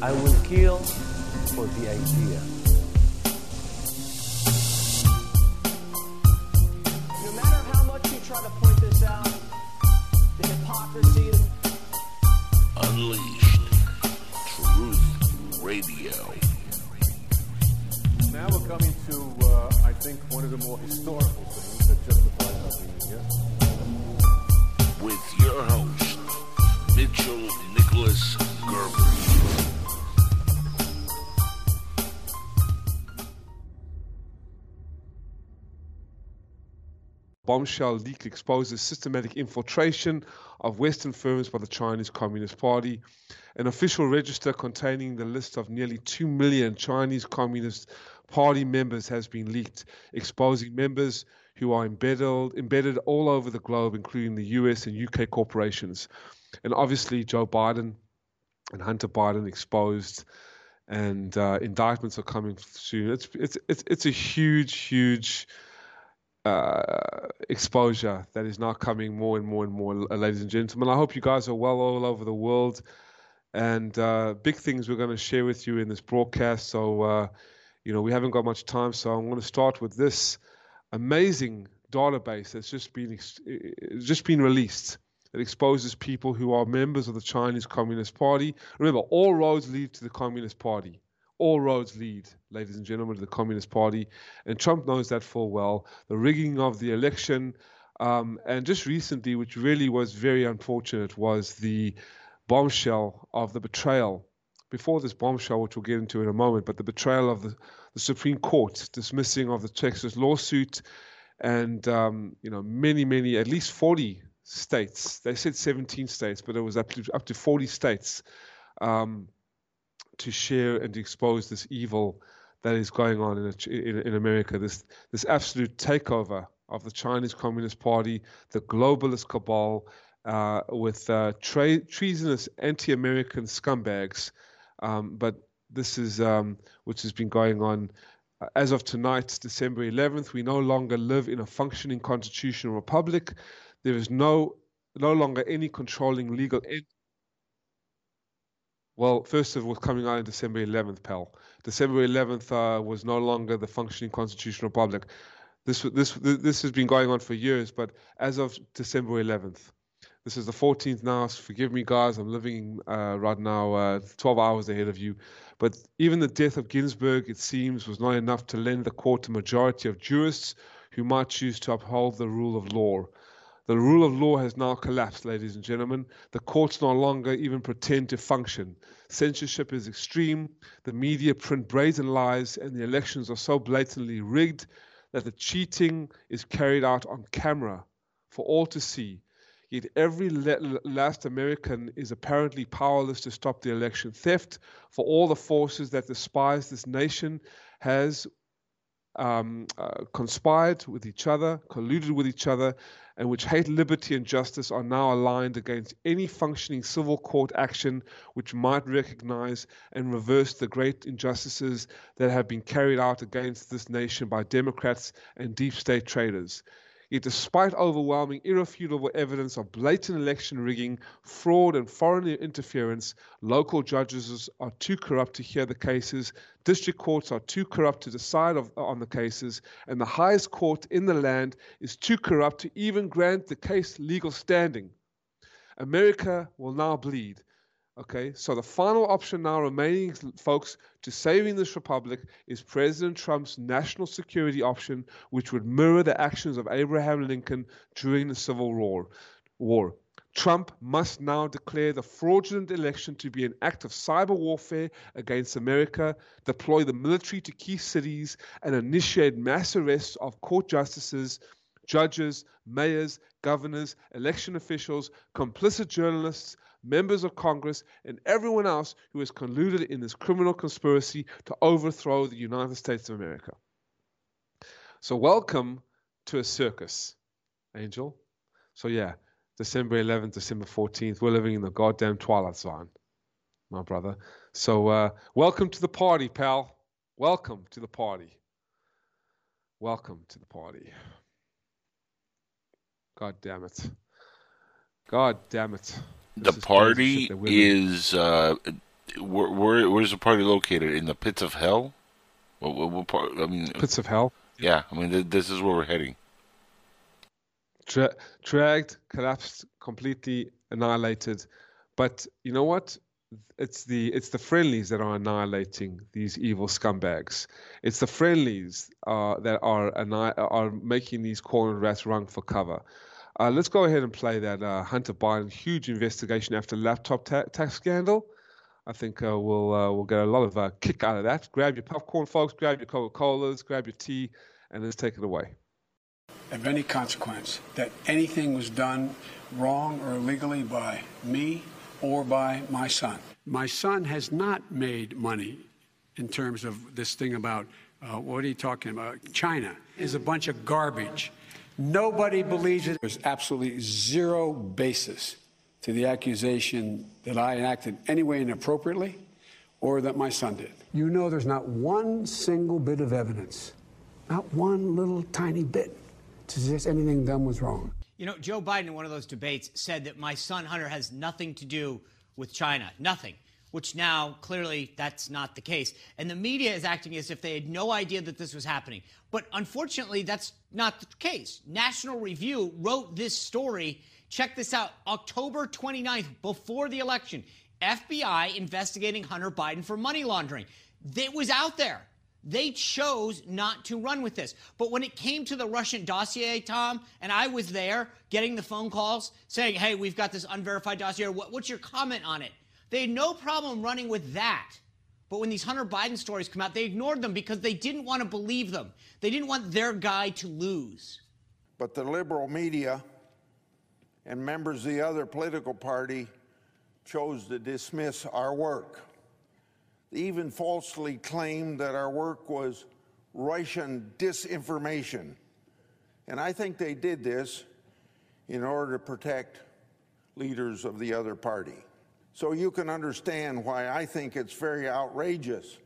I will kill for the idea. No matter how much you try to point this out, the hypocrisy. Unleashed. Truth Radio. Now we're coming to, uh, I think, one of the more historical things that justifies our being here. Bombshell leak exposes systematic infiltration of Western firms by the Chinese Communist Party. An official register containing the list of nearly 2 million Chinese Communist Party members has been leaked, exposing members who are embedded, embedded all over the globe, including the US and UK corporations. And obviously, Joe Biden and Hunter Biden exposed, and uh, indictments are coming soon. It's, it's, it's, it's a huge, huge uh, exposure that is now coming more and more and more, ladies and gentlemen. I hope you guys are well all over the world. And uh, big things we're going to share with you in this broadcast. So, uh, you know, we haven't got much time. So I'm going to start with this amazing database that's just been just been released. It exposes people who are members of the Chinese Communist Party. Remember, all roads lead to the Communist Party all roads lead, ladies and gentlemen, to the Communist Party. And Trump knows that full well. The rigging of the election, um, and just recently, which really was very unfortunate, was the bombshell of the betrayal. Before this bombshell, which we'll get into in a moment, but the betrayal of the, the Supreme Court dismissing of the Texas lawsuit, and um, you know many, many, at least 40 states. They said 17 states, but it was up to up to 40 states. Um, to share and expose this evil that is going on in, in, in America, this, this absolute takeover of the Chinese Communist Party, the globalist cabal, uh, with uh, tra- treasonous anti American scumbags. Um, but this is um, which has been going on. Uh, as of tonight, December 11th, we no longer live in a functioning constitutional republic. There is no no longer any controlling legal entity well, first of all, coming out on December 11th, pal. December 11th uh, was no longer the functioning constitutional republic. This this this has been going on for years, but as of December 11th, this is the 14th now. Forgive me, guys. I'm living uh, right now uh, 12 hours ahead of you. But even the death of Ginsburg, it seems, was not enough to lend the court a majority of jurists who might choose to uphold the rule of law. The rule of law has now collapsed, ladies and gentlemen. The courts no longer even pretend to function. Censorship is extreme. The media print brazen lies, and the elections are so blatantly rigged that the cheating is carried out on camera for all to see. Yet every last American is apparently powerless to stop the election theft, for all the forces that despise this nation has um, uh, conspired with each other, colluded with each other, and which hate liberty and justice are now aligned against any functioning civil court action which might recognize and reverse the great injustices that have been carried out against this nation by Democrats and deep state traders. Yet, despite overwhelming, irrefutable evidence of blatant election rigging, fraud, and foreign interference, local judges are too corrupt to hear the cases, district courts are too corrupt to decide of, on the cases, and the highest court in the land is too corrupt to even grant the case legal standing. America will now bleed. Okay, so the final option now remaining, folks, to saving this republic is President Trump's national security option, which would mirror the actions of Abraham Lincoln during the Civil War. War. Trump must now declare the fraudulent election to be an act of cyber warfare against America, deploy the military to key cities, and initiate mass arrests of court justices, judges, mayors, governors, election officials, complicit journalists, members of Congress, and everyone else who has colluded in this criminal conspiracy to overthrow the United States of America. So, welcome to a circus, Angel. So, yeah, December 11th, December 14th, we're living in the goddamn twilight zone, my brother. So, uh, welcome to the party, pal. Welcome to the party. Welcome to the party. God damn it. God damn it the party is uh, Where, where where's the party located? In the pits of hell? What, what, what part? I mean, Pits of hell. yeah. I mean, th- this is where we're heading. Dra- dragged, collapsed, completely annihilated. But you know what? It's the it's the friendlies that are annihilating these evil scumbags. It's the friendlies uh, that are anni- are making these corner rats run for cover. Uh, let's go ahead and play that uh, Hunter Biden huge investigation after laptop ta- tax scandal. I think uh, we'll uh, we'll get a lot of uh, kick out of that. Grab your popcorn, folks. Grab your Coca Colas. Grab your tea, and let's take it away. of any consequence that anything was done wrong or illegally by me or by my son. My son has not made money in terms of this thing about uh, what are you talking about? China is a bunch of garbage. Nobody believes it. There's absolutely zero basis to the accusation that I acted any way inappropriately or that my son did. You know, there's not one single bit of evidence, not one little tiny bit, to suggest anything done was wrong. You know, Joe Biden in one of those debates said that my son Hunter has nothing to do with China. Nothing. Which now clearly that's not the case. And the media is acting as if they had no idea that this was happening. But unfortunately, that's not the case. National Review wrote this story. Check this out October 29th, before the election. FBI investigating Hunter Biden for money laundering. It was out there. They chose not to run with this. But when it came to the Russian dossier, Tom, and I was there getting the phone calls saying, hey, we've got this unverified dossier, what, what's your comment on it? They had no problem running with that. But when these Hunter Biden stories come out, they ignored them because they didn't want to believe them. They didn't want their guy to lose. But the liberal media and members of the other political party chose to dismiss our work. They even falsely claimed that our work was Russian disinformation. And I think they did this in order to protect leaders of the other party. So you can understand why I think it's very outrageous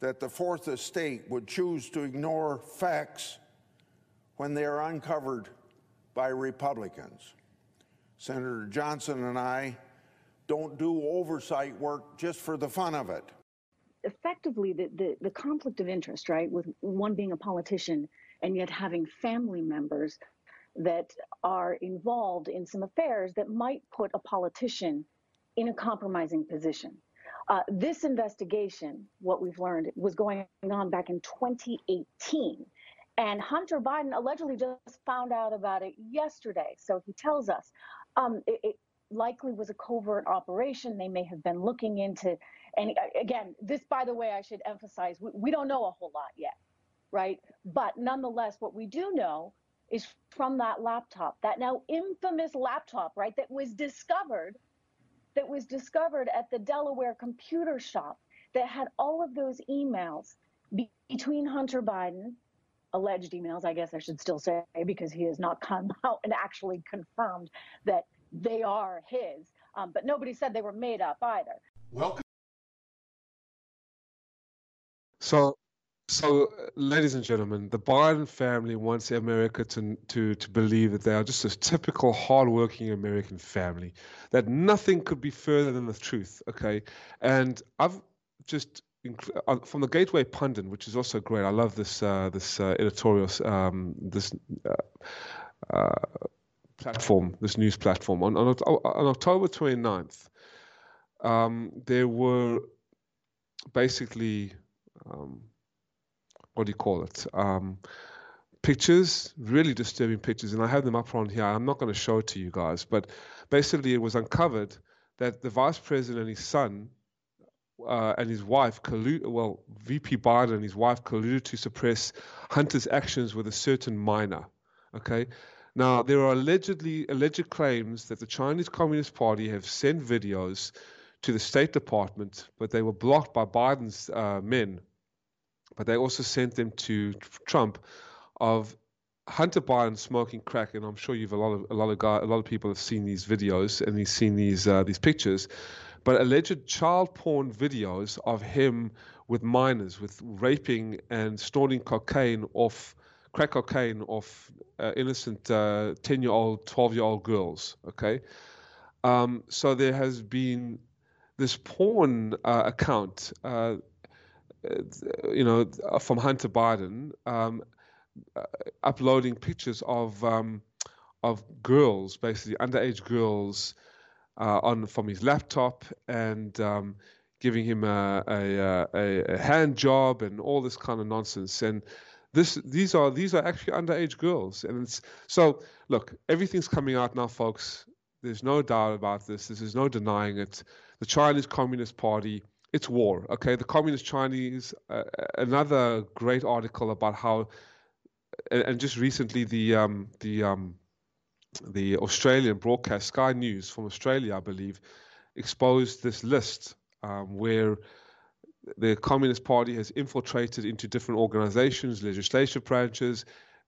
that the fourth estate would choose to ignore facts when they are uncovered by Republicans. Senator Johnson and I don't do oversight work just for the fun of it. effectively the, the, the conflict of interest, right, with one being a politician and yet having family members that are involved in some affairs that might put a politician in a compromising position. Uh, this investigation, what we've learned, was going on back in 2018. And Hunter Biden allegedly just found out about it yesterday. So he tells us um, it, it likely was a covert operation. They may have been looking into, and again, this, by the way, I should emphasize, we, we don't know a whole lot yet, right? But nonetheless, what we do know is from that laptop, that now infamous laptop, right, that was discovered, that was discovered at the Delaware computer shop that had all of those emails be- between Hunter Biden, alleged emails, I guess I should still say, because he has not come out and actually confirmed that they are his. Um, but nobody said they were made up either. Welcome. So, so, ladies and gentlemen, the Biden family wants America to, to, to believe that they are just a typical hardworking American family, that nothing could be further than the truth. Okay, and I've just uh, from the Gateway Pundit, which is also great. I love this uh, this uh, editorial, um, this uh, uh, platform, this news platform. On on, on October 29th, um, there were basically um, what do you call it? Um, pictures, really disturbing pictures, and I have them up on here. I'm not going to show it to you guys, but basically, it was uncovered that the vice president and his son uh, and his wife collude. Well, VP Biden and his wife colluded to suppress Hunter's actions with a certain minor. Okay. Now there are allegedly alleged claims that the Chinese Communist Party have sent videos to the State Department, but they were blocked by Biden's uh, men but they also sent them to Trump of Hunter Biden smoking crack, and I'm sure you've a lot of a lot of guy, a lot of people have seen these videos and he's seen these uh, these pictures, but alleged child porn videos of him with minors, with raping and snorting cocaine off crack cocaine off uh, innocent 10 year old, 12 year old girls. Okay, um, so there has been this porn uh, account, uh, you know, from Hunter Biden, um, uh, uploading pictures of um, of girls, basically underage girls, uh, on from his laptop and um, giving him a, a, a, a, hand job and all this kind of nonsense. And this these are these are actually underage girls. And it's so look, everything's coming out now, folks. There's no doubt about this. There's no denying it. The Chinese Communist Party. It's war, okay? The Communist Chinese. Uh, another great article about how, and, just recently the um, the um, the Australian broadcast, Sky News from Australia, I believe, exposed this list um, where the Communist Party has infiltrated into different organizations, legislative branches.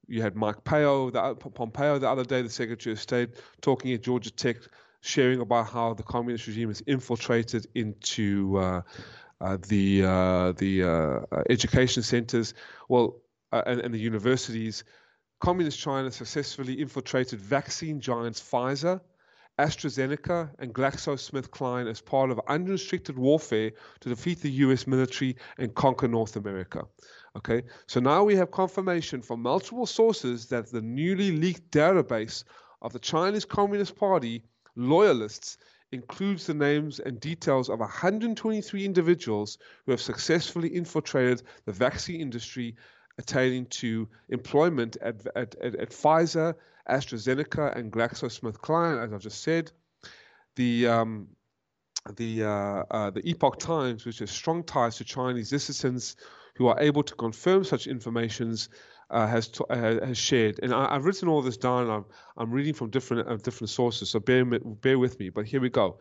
You had Mike Pompeo the, Pompeo the other day, the Secretary of State, talking at Georgia Tech, sharing about how the communist regime has infiltrated into uh, uh, the uh, the uh, education centers, well, uh, and, and the universities. Communist China successfully infiltrated vaccine giants Pfizer, AstraZeneca, and GlaxoSmithKline as part of unrestricted warfare to defeat the US military and conquer North America. Okay, so now we have confirmation from multiple sources that the newly leaked database of the Chinese Communist Party loyalists includes the names and details of 123 individuals who have successfully infiltrated the vaccine industry attaining to employment at, at, at, at Pfizer, AstraZeneca, and GlaxoSmithKline, as I've just said. The um, the uh, uh, the Epoch Times, which has strong ties to Chinese dissidents who are able to confirm such informations, uh, has to, uh, has shared. And I, have written all this down. I'm I'm reading from different uh, different sources, so bear bear with me. But here we go.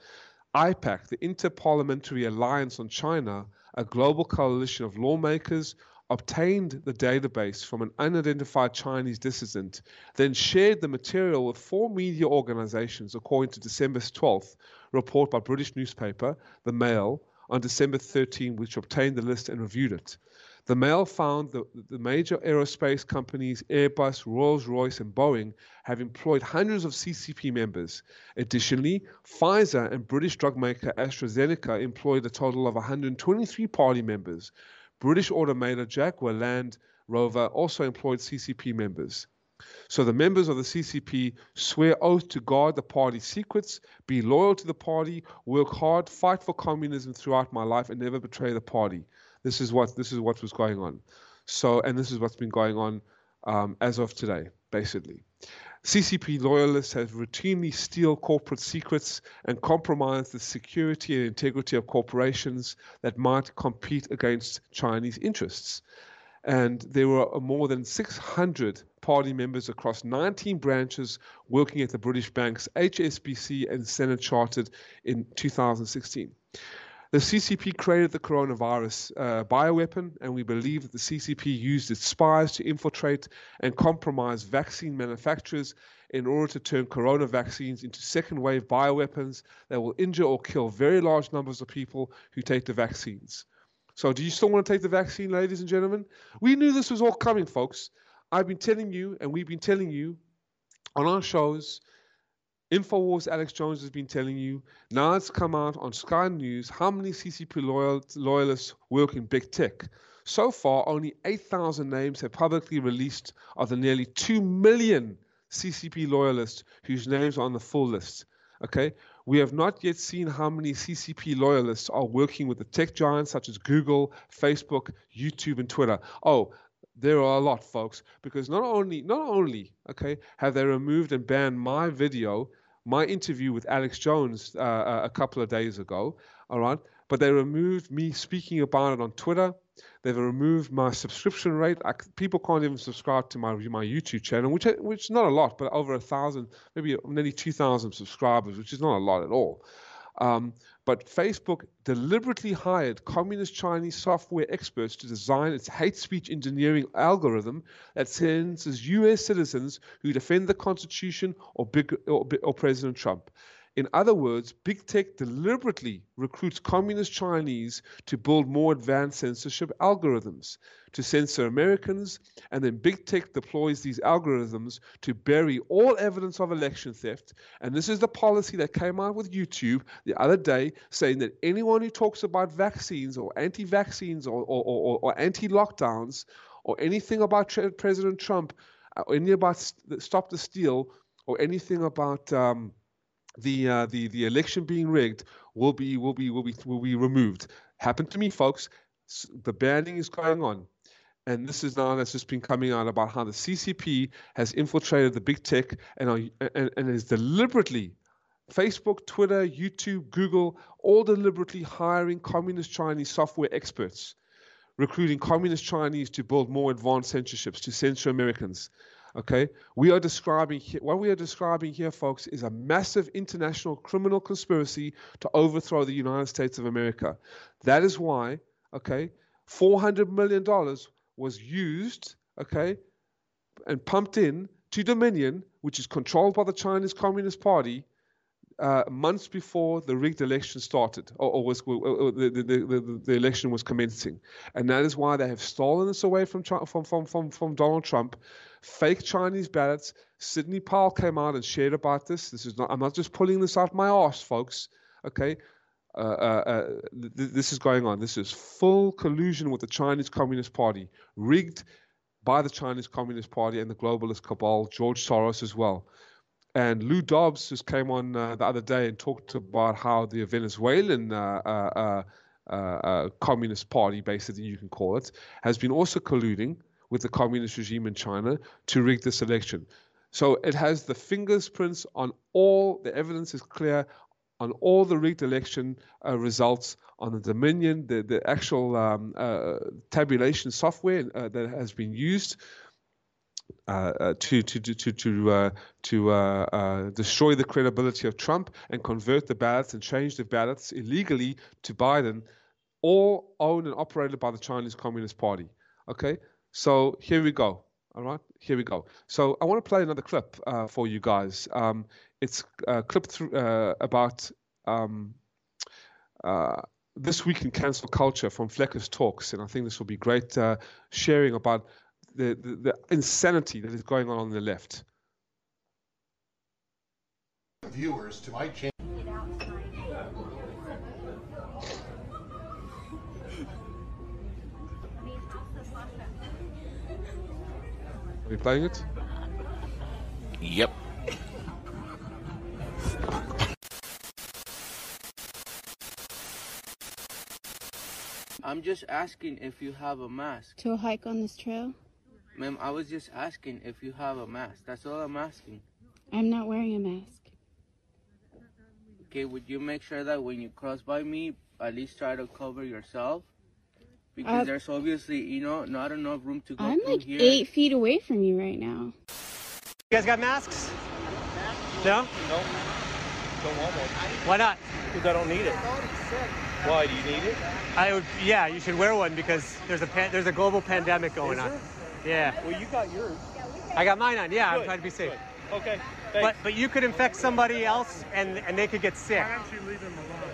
IPAC, the Interparliamentary Alliance on China, a global coalition of lawmakers, obtained the database from an unidentified Chinese dissident, then shared the material with four media organizations, according to December's 12th report by British newspaper, The Mail, on December 13, which obtained the list and reviewed it. The Mail found that the major aerospace companies Airbus, Rolls Royce, and Boeing have employed hundreds of CCP members. Additionally, Pfizer and British drug maker AstraZeneca employed a total of 123 party members. British automaker Jaguar Land Rover also employed CCP members. So the members of the CCP swear oath to guard the party's secrets, be loyal to the party, work hard, fight for communism throughout my life, and never betray the party. This is what this is what was going on. So, and this is what's been going on um, as of today, basically. CCP loyalists have routinely steal corporate secrets and compromise the security and integrity of corporations that might compete against Chinese interests. And there were more than 600 party members across 19 branches working at the British banks HSBC and Standard Chartered in 2016. The CCP created the coronavirus uh, bioweapon, and we believe that the CCP used its spies to infiltrate and compromise vaccine manufacturers in order to turn corona vaccines into second wave bioweapons that will injure or kill very large numbers of people who take the vaccines. So, do you still want to take the vaccine, ladies and gentlemen? We knew this was all coming, folks. I've been telling you, and we've been telling you on our shows Infowars Alex Jones has been telling you. Now it's come out on Sky News how many CCP loyal, loyalists work in big tech. So far, only 8,000 names have publicly released of the nearly 2 million CCP loyalists whose names are on the full list. Okay, we have not yet seen how many CCP loyalists are working with the tech giants such as Google, Facebook, YouTube, and Twitter. Oh, there are a lot, folks, because not only not only okay have they removed and banned my video my interview with Alex Jones uh, a couple of days ago, all right? But they removed me speaking about it on Twitter. They've removed my subscription rate. I, people can't even subscribe to my my YouTube channel, which which is not a lot, but over a thousand, maybe nearly two thousand subscribers, which is not a lot at all. Um, but Facebook deliberately hired communist Chinese software experts to design its hate speech engineering algorithm that sentences U.S. citizens who defend the Constitution or, big, or, or President Trump. In other words, big tech deliberately recruits communist Chinese to build more advanced censorship algorithms to censor Americans, and then big tech deploys these algorithms to bury all evidence of election theft. And this is the policy that came out with YouTube the other day, saying that anyone who talks about vaccines or anti vaccines or, or, or, or anti lockdowns or anything about President Trump or any about stop the steal or anything about um, the uh, the the election being rigged will be will be will be will be removed. Happened to me, folks. The banning is going on, and this is now that's just been coming out about how the CCP has infiltrated the big tech and are, and, and is deliberately Facebook, Twitter, YouTube, Google, all deliberately hiring communist Chinese software experts, recruiting communist Chinese to build more advanced censorships to censor Americans. Okay, we are describing here, what we are describing here, folks, is a massive international criminal conspiracy to overthrow the United States of America. That is why, okay, four hundred million dollars was used, okay, and pumped in to Dominion, which is controlled by the Chinese Communist Party, uh, months before the rigged election started, or, or was or the, the, the, the, election was commencing, and that is why they have stolen this away from from from from, from Donald Trump. Fake Chinese ballots. Sidney Powell came out and shared about this. This is not. I'm not just pulling this out my arse, folks. Okay. Uh, uh, uh th- this is going on. This is full collusion with the Chinese Communist Party, rigged by the Chinese Communist Party and the globalist cabal, George Soros as well. And Lou Dobbs just came on uh, the other day and talked about how the Venezuelan uh, uh, uh, uh Communist Party, basically you can call it, has been also colluding with the communist regime in China to rig this election. So it has the fingerprints on all, the evidence is clear on all the rigged election uh, results on the Dominion, the, the actual um, tabulation software that has been used uh, uh, to to to to uh, to uh, uh, destroy the credibility of Trump and convert the ballots and change the ballots illegally to Biden, all owned and operated by the Chinese Communist Party. Okay, so here we go. All right, here we go. So I want to play another clip uh, for you guys. Um, it's a clip th- about. Um, this week in cancel culture from Fleccas Talks, and I think this will be great sharing about the, the, the insanity that is going on on the left. Viewers to my channel. Are you playing it? Yep. I'm just asking if you have a mask. To hike on this trail? Ma'am, I was just asking if you have a mask. That's all I'm asking. I'm not wearing a mask. Okay, would you make sure that when you cross by me, at least try to cover yourself? Because uh, there's obviously, you know, not enough room to go I'm like here. eight feet away from you right now. You guys got masks? No? No. Don't want one. Why not? Because I don't need it. Why do you need it? I would. Yeah, you should wear one because there's a pan, there's a global pandemic going on. Yeah. Well, you got yours. I got mine on. Yeah, Good. I'm trying to be safe. Good. Okay. Thanks. But but you could infect somebody else and and they could get sick. Why don't you leave him alone?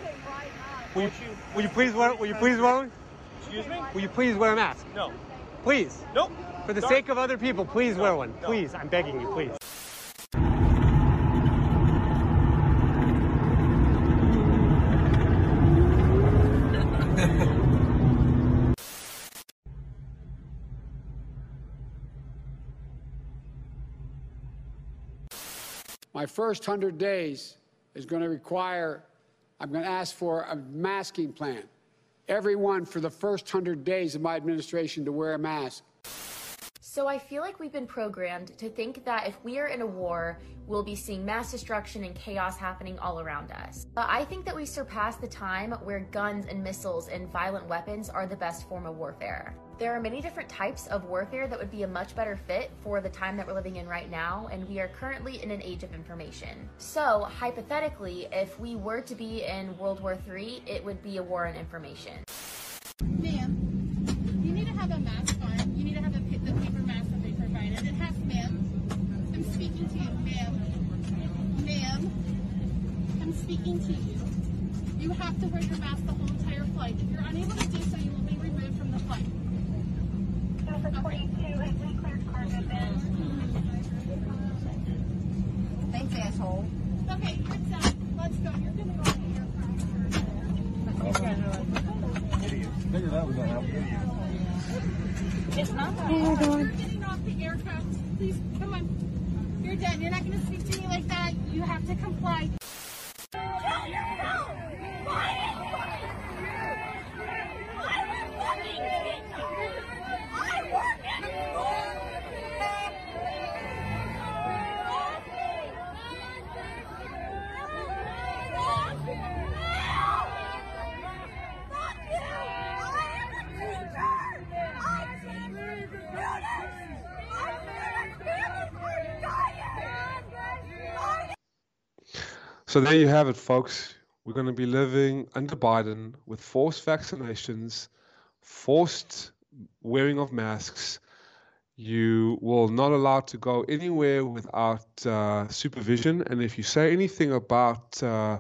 Will you, will you please wear Will you please wear one? Excuse me? Will you please wear a mask? No. Please. Nope. For the Sorry. sake of other people, please no. wear one. No. Please, I'm begging you, please. My first 100 days is going to require, I'm going to ask for a masking plan. Everyone for the first 100 days of my administration to wear a mask. So I feel like we've been programmed to think that if we are in a war, we'll be seeing mass destruction and chaos happening all around us. But I think that we surpassed the time where guns and missiles and violent weapons are the best form of warfare. There are many different types of warfare that would be a much better fit for the time that we're living in right now, and we are currently in an age of information. So, hypothetically, if we were to be in World War III, it would be a war on information. Ma'am, you need to have a mask on. You need to have the, the paper mask that they provided. It has, ma'am. I'm speaking to you, ma'am. Ma'am. I'm speaking to you, you have to wear your mask the whole entire flight. If you're unable to do so, you will be removed from the flight. Thanks, asshole. Okay. Let's go. You're gonna go on the Figured that was gonna happen. It's not that hard. You're getting off the aircraft. Please, come on. You're done. You're not going to speak to me like that. You have to comply. So there you have it, folks. We're going to be living under Biden with forced vaccinations, forced wearing of masks. You will not allowed to go anywhere without uh, supervision. And if you say anything about uh,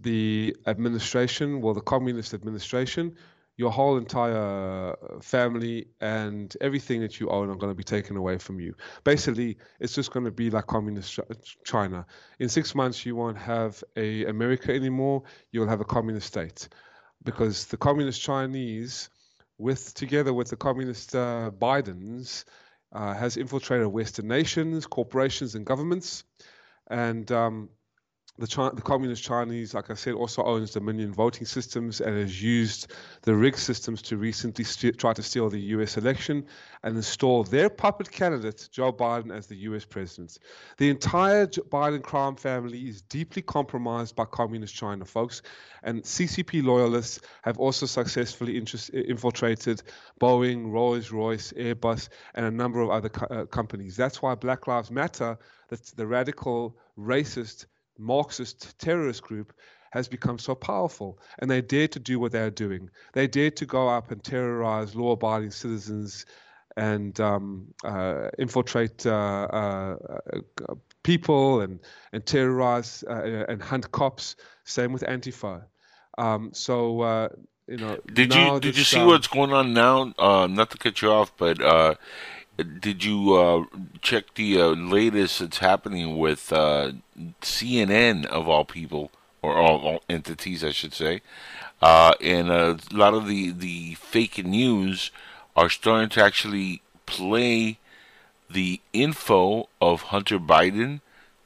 the administration, well, the communist administration, your whole entire family and everything that you own are going to be taken away from you. Basically, it's just going to be like communist China. In six months, you won't have a America anymore. You'll have a communist state, because the communist Chinese, with together with the communist uh, Bidens, uh, has infiltrated Western nations, corporations, and governments, and um, the, Chi- the communist Chinese, like I said, also owns Dominion voting systems and has used the rig systems to recently st- try to steal the U.S. election and install their puppet candidate, Joe Biden, as the U.S. president. The entire Biden crime family is deeply compromised by communist China, folks, and CCP loyalists have also successfully interest- infiltrated Boeing, Rolls Royce, Airbus, and a number of other co- uh, companies. That's why Black Lives Matter, that's the radical, racist, Marxist terrorist group has become so powerful and they dare to do what they're doing. They dare to go up and terrorize law abiding citizens and um, uh, infiltrate uh, uh, uh, people and, and terrorize uh, and hunt cops. Same with Antifa. Um, so, uh, you know, Did you did you see um, what's going on now? Uh, not to cut you off, but uh, did you uh, check the uh, latest that's happening with uh, CNN of all people or all, all entities, I should say? Uh, and a lot of the the fake news are starting to actually play the info of Hunter Biden,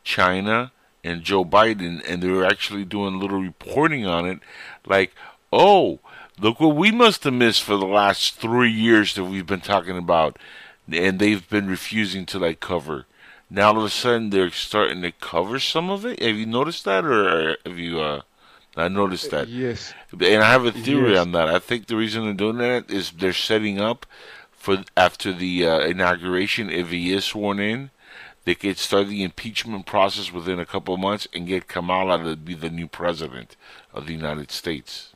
China, and Joe Biden, and they're actually doing a little reporting on it, like, oh, look what we must have missed for the last three years that we've been talking about, and they've been refusing to like cover. Now all of a sudden they're starting to cover some of it. Have you noticed that, or have you uh, not noticed that? Yes. And I have a theory Yes. on that. I think the reason they're doing that is they're setting up for after the uh, inauguration, if he is sworn in, they could start the impeachment process within a couple of months and get Kamala to be the new president of the United States.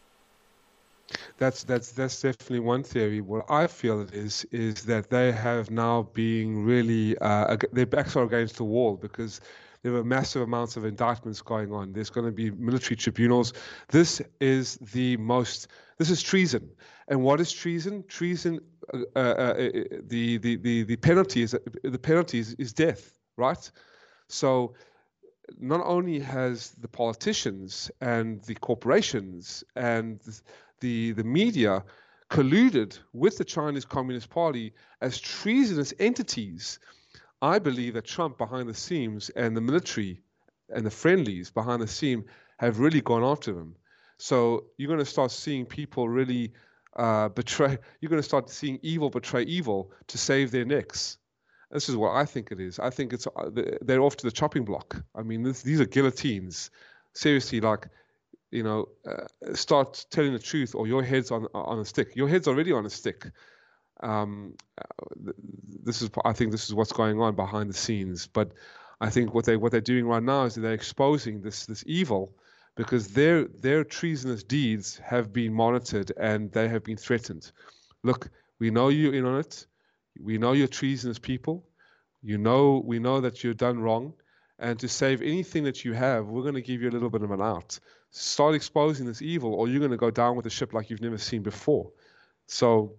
That's that's that's definitely one theory. What I feel it is is that they have now being really uh, their backs are against the wall because there are massive amounts of indictments going on. There's going to be military tribunals. This is the most. This is treason. And what is treason? Treason. Uh, uh, uh, the, the the the penalty is the penalty is, is death. Right. So not only has the politicians and the corporations and the the media colluded with the Chinese Communist Party as treasonous entities, I believe that Trump behind the scenes and the military and the friendlies behind the scene have really gone after them. So you're going to start seeing people really uh, betray. You're going to start seeing evil betray evil to save their necks. This is what I think it is. I think it's uh, they're off to the chopping block. I mean, this, these are guillotines. Seriously, like you know, uh, start telling the truth, or your head's on on a stick. Your head's already on a stick. Um, uh, this is, I think, this is what's going on behind the scenes. But I think what they what they're doing right now is they're exposing this this evil because their their treasonous deeds have been monitored and they have been threatened. Look, we know you're in on it. We know you're treasonous people. You know, we know that you've done wrong, And to save anything that you have, we're going to give you a little bit of an out. Start exposing this evil, or you're going to go down with the ship like you've never seen before. So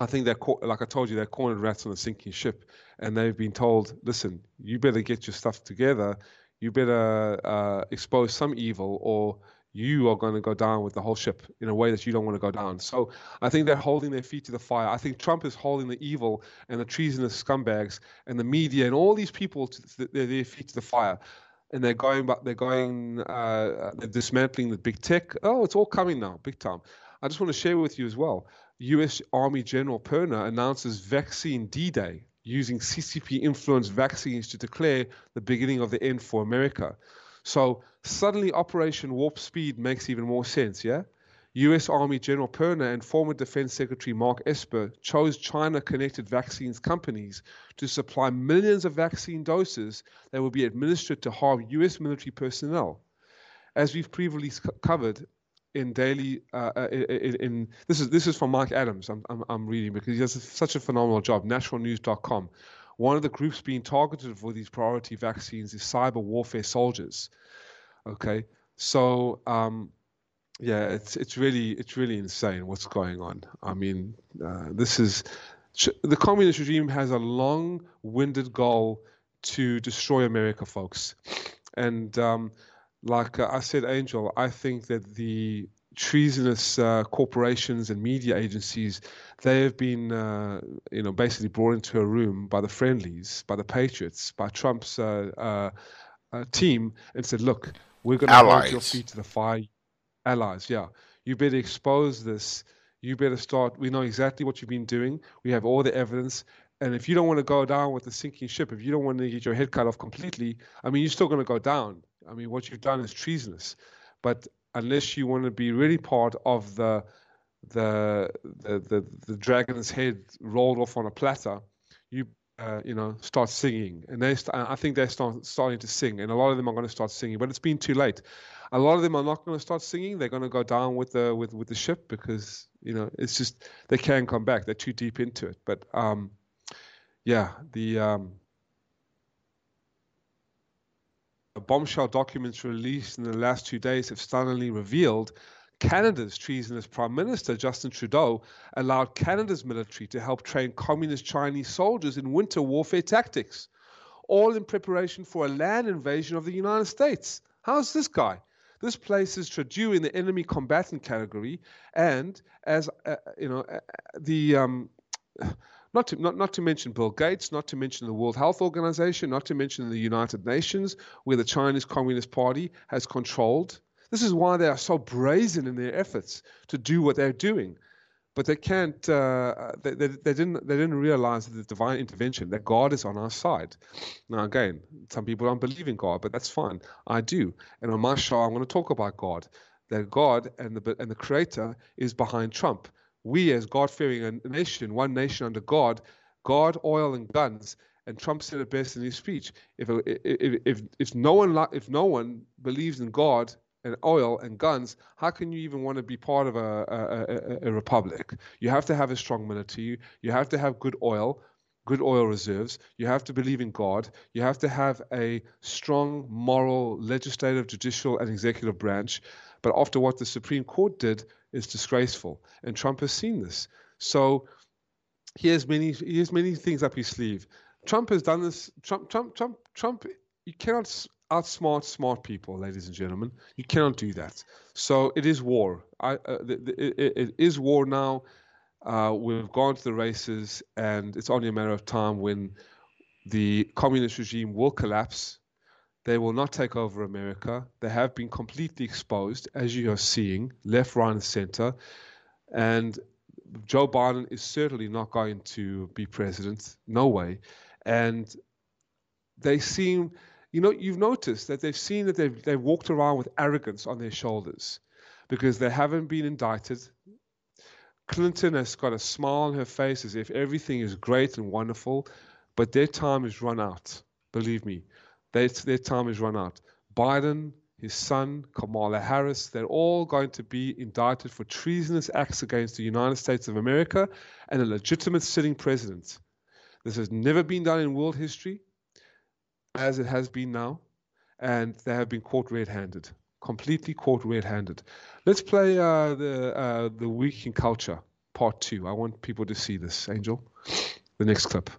I think they're, like I told you, they're cornered rats on a sinking ship. And they've been told, listen, you better get your stuff together. You better uh, expose some evil, or you are going to go down with the whole ship in a way that you don't want to go down. So I think they're holding their feet to the fire. I think Trump is holding the evil and the treasonous scumbags and the media and all these people to their feet to the fire. And they're going, but they're going, uh, they're dismantling the big tech. Oh, it's all coming now, big time. I just want to share with you as well. U.S. Army General Perna announces Vaccine D-Day using CCP influenced vaccines to declare the beginning of the end for America. So suddenly Operation Warp Speed makes even more sense, yeah? US Army General Perna and former Defense Secretary Mark Esper chose China connected vaccines companies to supply millions of vaccine doses that will be administered to harm US military personnel. As we've previously covered in daily, uh, uh in, in, this is this is from Mike Adams. I'm, I'm, I'm reading because he does such a phenomenal job. NaturalNews.com. One of the groups being targeted for these priority vaccines is cyber warfare soldiers. Okay, so um, yeah, it's it's really it's really insane what's going on. I mean, uh, this is the communist regime has a long-winded goal to destroy America, folks, and um, like uh, I said, Angel, I think that the treasonous uh, corporations and media agencies, they have been, uh, you know, basically brought into a room by the friendlies, by the patriots, by Trump's uh, uh, uh team, and said, "Look, we're going to hold your feet to the fire." Allies, yeah. You better expose this. You better start. We know exactly what you've been doing. We have all the evidence. And if you don't want to go down with the sinking ship, if you don't want to get your head cut off completely, I mean, you're still going to go down. I mean, what you've done is treasonous. But unless you want to be really part of the the the the, the dragon's head rolled off on a platter, you uh, you know start singing, and they st- I think they're start, starting to sing, and a lot of them are going to start singing, but it's been too late. A lot of them are not going to start singing; they're going to go down with the with with the ship because you know it's just they can't come back; they're too deep into it. But um, yeah, the um, bombshell documents released in the last two days have stunningly revealed Canada's treasonous Prime Minister Justin Trudeau allowed Canada's military to help train communist Chinese soldiers in winter warfare tactics, all in preparation for a land invasion of the United States. How's this guy? This places Trudeau in the enemy combatant category, and as uh, you know, uh, the um, not to, not, not to mention Bill Gates, not to mention the World Health Organization, not to mention the United Nations, where the Chinese Communist Party has controlled. This is why they are so brazen in their efforts to do what they're doing. But they can't. Uh, they, they, they, didn't. They didn't realize the divine intervention. That God is on our side. Now, again, some people don't believe in God, but that's fine. I do. And on my show, I'm going to talk about God. That God and the and the Creator is behind Trump we as God-fearing nation, one nation under God, God, oil, and guns. And Trump said it best in his speech: if if if, if no one if no one believes in God and oil and guns, how can you even want to be part of a, a, a, a republic? You have to have a strong military. You have to have good oil, good oil reserves. You have to believe in God. You have to have a strong moral, legislative, judicial, and executive branch. But after what the Supreme Court did, is disgraceful, and Trump has seen this. So he has many he has many things up his sleeve. Trump has done this. Trump, Trump, Trump, Trump. You cannot outsmart smart people, ladies and gentlemen. You cannot do that. So it is war. I, uh, the, the, it, it is war now. Uh, we've gone to the races, and it's only a matter of time when the communist regime will collapse they will not take over America. They have been completely exposed, as you are seeing, left, right, and center. And Joe Biden is certainly not going to be president. No way. And they seem, you know, you've noticed that they've seen that they've, they've walked around with arrogance on their shoulders because they haven't been indicted. Clinton has got a smile on her face as if everything is great and wonderful, but their time has run out. Believe me. Their, their time is run out. Biden, his son, Kamala Harris, they're all going to be indicted for treasonous acts against the United States of America and a legitimate sitting president. This has never been done in world history. As it has been now, and they have been caught red-handed, completely caught red-handed. Let's play uh, the uh, the week in culture part two. I want people to see this. Angel, the next clip.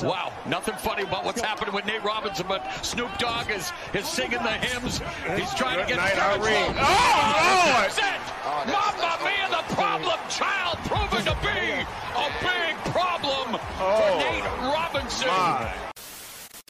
Wow, nothing funny about what's happening with Nate Robinson, but Snoop Dogg is, is singing the hymns. He's trying to get Night Jared Irene. Oh, Oh, Lord. that's it! Mamma mia, the problem child proving to be a big problem for Nate Robinson.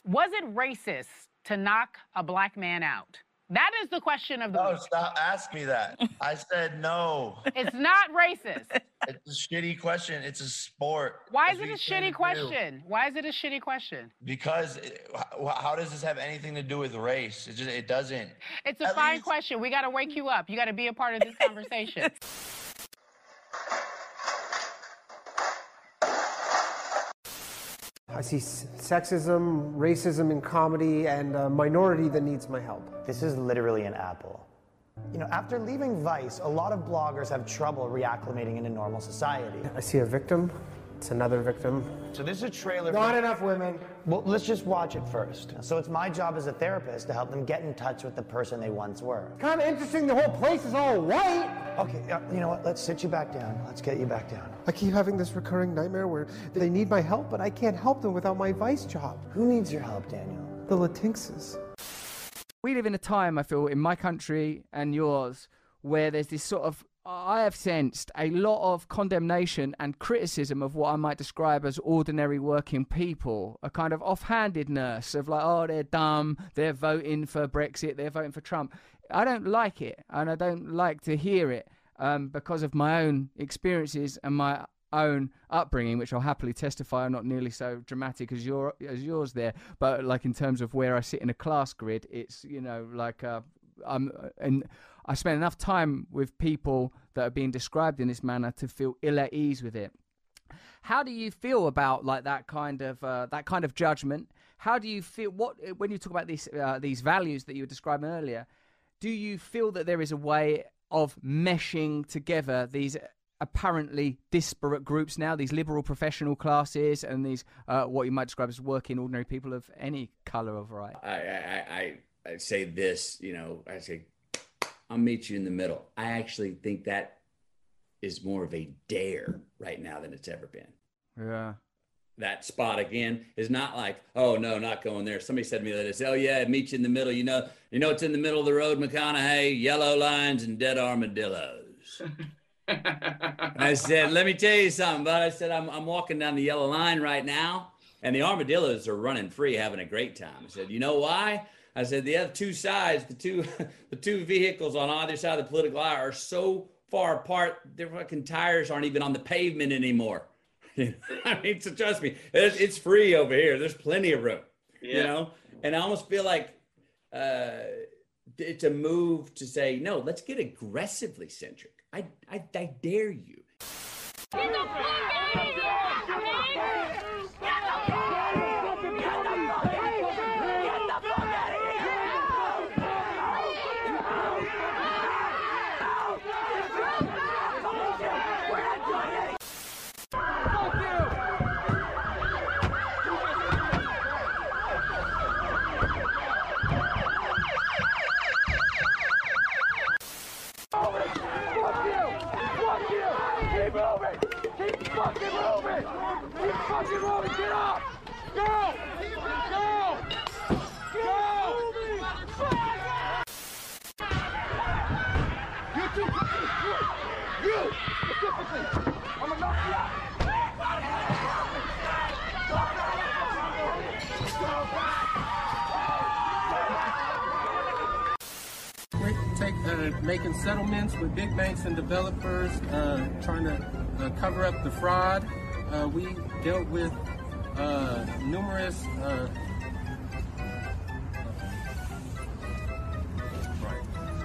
Was it racist to knock a black man out? That is the question of the No, week. stop asking me that. I said no. It's not racist. It's a shitty question. It's a sport. Why is it a what you shitty do. question? Why is it a shitty question? Because eh, it- how, how does this have anything to do with race? It just it doesn't. It's a fine question. We got to wake you up. You got to be a part of this conversation. I see sexism, racism in comedy, and a minority that needs my help. This is literally an apple. You know, after leaving Vice, a lot of bloggers have trouble reacclimating into normal society. I see a victim, it's another victim. So this is a trailer. Not for- enough women. Well, let's just watch it first. So it's my job as a therapist to help them get in touch with the person they once were. Kind of interesting, the whole place is all white. Okay, uh, you know what? Let's sit you back down. Let's get you back down. I keep having this recurring nightmare where they need my help, but I can't help them without my vice job. Who needs your help, Daniel? The Latinxes. we live in a time, I feel, in my country and yours, where there's this sort of I have sensed a lot of condemnation and criticism of what I might describe as ordinary working people. A kind of offhandedness of like, oh, they're dumb, they're voting for Brexit, they're voting for Trump. I don't like it, and I don't like to hear it um, because of my own experiences and my own upbringing, which I'll happily testify are not nearly so dramatic as your as yours there. But like in terms of where I sit in a class grid, it's you know like uh, I'm and I spend enough time with people that are being described in this manner to feel ill at ease with it. How do you feel about like that kind of uh, that kind of judgment? How do you feel what when you talk about these uh, these values that you were describing earlier? Do you feel that there is a way of meshing together these apparently disparate groups now, these liberal professional classes and these uh, what you might describe as working ordinary people of any colour or variety? I, I, I, I say this, you know, I say, I'll meet you in the middle. I actually think that is more of a dare right now than it's ever been. Yeah. That spot again is not like, oh no, not going there. Somebody said to me that it's, oh yeah, meet you in the middle. You know, you know, it's in the middle of the road, McConaughey, yellow lines and dead armadillos. I said, let me tell you something, but I said, I'm, I'm walking down the yellow line right now, and the armadillos are running free, having a great time. I said, you know why? I said, the other two sides, the two, the two vehicles on either side of the political aisle are so far apart, their fucking tires aren't even on the pavement anymore. I mean, so trust me, it's, it's free over here. There's plenty of room, you know? And I almost feel like uh, it's a move to say, no, let's get aggressively centric. I, I, I dare you. Keep moving! Keep fucking moving! Keep fucking moving! Get up! Go! Go! Go! You too! You! Specifically! I'm gonna knock you out! take, uh, making with big banks and developers, uh, trying to uh, cover up the fraud. Uh, we dealt with uh, numerous. Uh,